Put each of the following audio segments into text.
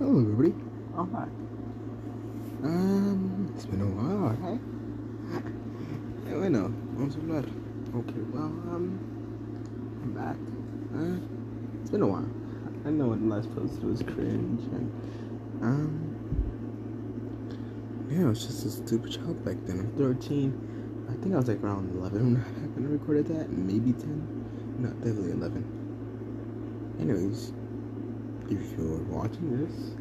Hello, everybody. I'm back. Um, it's been a while, hey? Yeah, bueno, vamos a hablar. Okay, well, um, I'm back. Uh, it's been a while. I know when the last post was cringe, and, um, yeah, I was just a stupid child back then. I'm 13. I think I was like around 11 when I recorded that, maybe 10. No, definitely 11. Anyways, if you're watching this,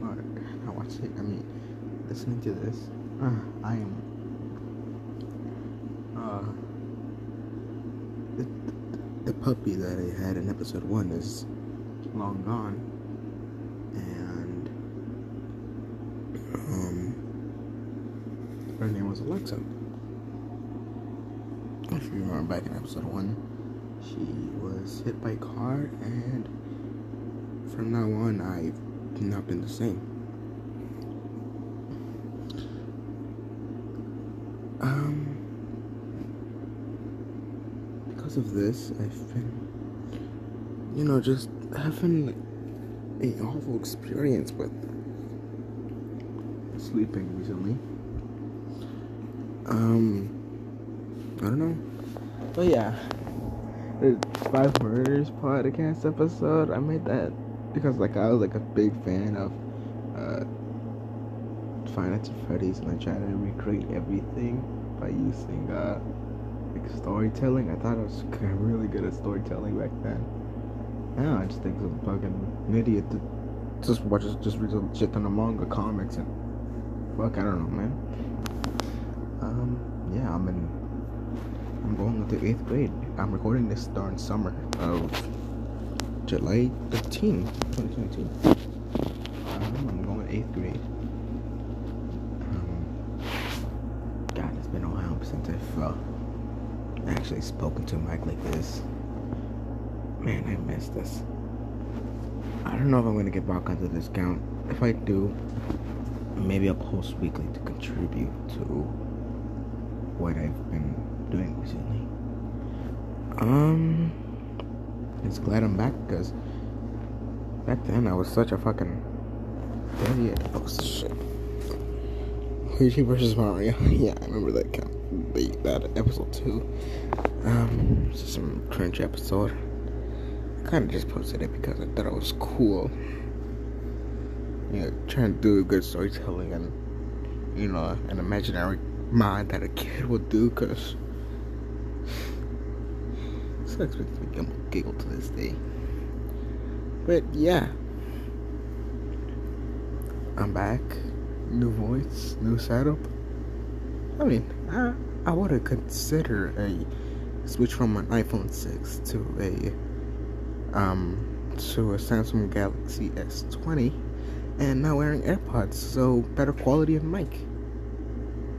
or not watching, I mean, listening to this, uh, I am, uh, the, the puppy that I had in episode one is long gone, and, um, her name was Alexa. If you remember back in episode one, she was hit by a car and from now on, I've not been the same. Um, because of this, I've been, you know, just having a awful experience with sleeping recently. Um, I don't know. But yeah, the Five Murders podcast episode, I made that because like I was like a big fan of uh Five Freddy's and I tried to recreate everything by using uh like storytelling. I thought I was really good at storytelling back then. Now I just think I'm fucking idiot just watch just read some shit ton of manga comics and fuck I don't know man. Um yeah I'm in I'm going into eighth grade. I'm recording this during summer of July 13, 2022. Um, I'm going eighth grade. Um, God, it's been a while since I've uh, actually spoken to Mike like this. Man, I miss this. I don't know if I'm gonna get back onto this count. If I do, maybe I'll post weekly to contribute to what I've been doing recently. Um just glad I'm back because back then I was such a fucking idiot. Oh shit. Luigi versus Mario. yeah, I remember that that episode two. Um, it's just some cringe episode. I kind of just posted it because I thought it was cool. You know, trying to do good storytelling and you know an imaginary mind that a kid would do because still expect me giggle to this day. But yeah. I'm back. New voice, new setup. I mean, I, I would have considered a switch from an iPhone 6 to a um to a Samsung Galaxy S20 and now wearing AirPods, so better quality of mic.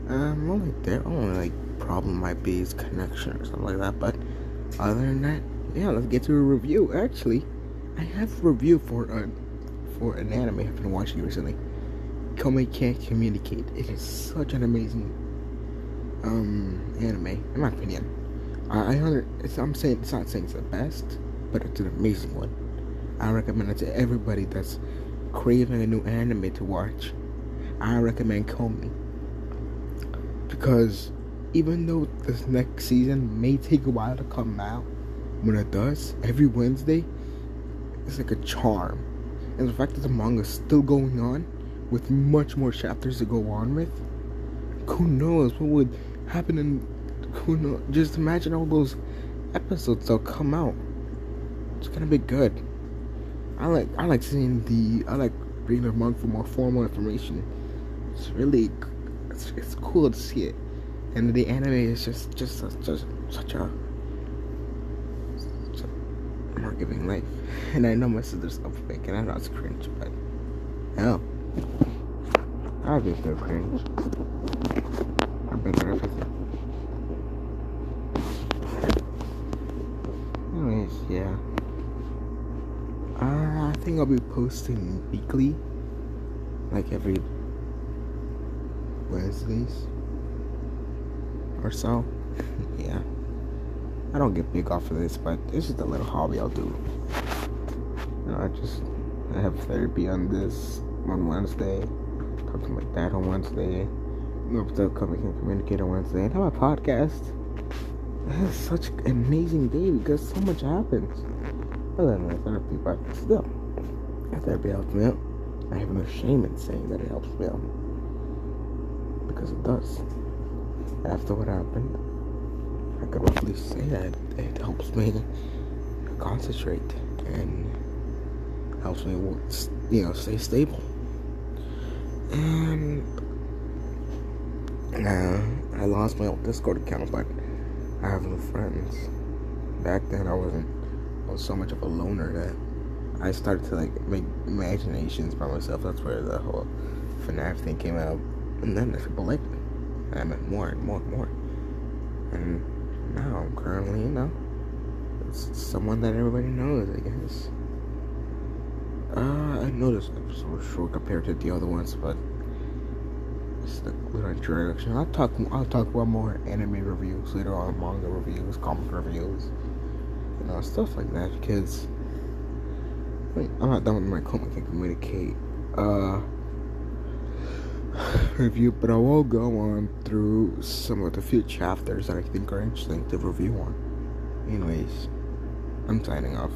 Um only their only like problem might be is connection or something like that, but other than that, yeah, let's get to a review. Actually, I have a review for a for an anime I've been watching recently. Komi Can't Communicate. It is such an amazing um anime, in my opinion. I, I it's, I'm saying it's not saying it's the best, but it's an amazing one. I recommend it to everybody that's craving a new anime to watch. I recommend Komi because even though this next season may take a while to come out, when it does, every Wednesday, it's like a charm. And the fact that the manga is still going on, with much more chapters to go on with, who knows what would happen in, who knows, just imagine all those episodes that'll come out. It's gonna be good. I like, I like seeing the, I like reading the manga for more formal information. It's really, it's, it's cool to see it and the anime is just just just such a, more giving life. And I know my sister's up fake, and I know it's cringe, but hell, I'll be still cringe. I better everything. Anyways, yeah. Uh, I think I'll be posting weekly, like every Wednesdays or so. yeah. I don't get big off of this, but this is a little hobby I'll do. You know, I just I have therapy on this on Wednesday. To my dad on Wednesday. Hope the company can communicate on Wednesday. And have a podcast. It's such an amazing day because so much happens. Other than my therapy, but still, therapy helps me out. I have no shame in saying that it helps me out because it does. After what happened, I could roughly say that it helps me concentrate and helps me, you know, stay stable. And now I lost my old Discord account, but I have no friends. Back then, I wasn't. I was so much of a loner that I started to like make imaginations by myself. That's where the whole FNAF thing came out, and then the people liked me. I met more and more and more. And now I'm currently, you know, it's someone that everybody knows, I guess. Uh, I know this episode was short compared to the other ones, but it's the little introduction. I'll talk. I'll talk about more anime reviews later on, manga reviews, comic reviews, you know, stuff like that. Because wait, I'm not done with my comic I can communicate. Uh, review, but I will go on through some of the few chapters that I think are interesting to review on. Anyways, I'm signing off.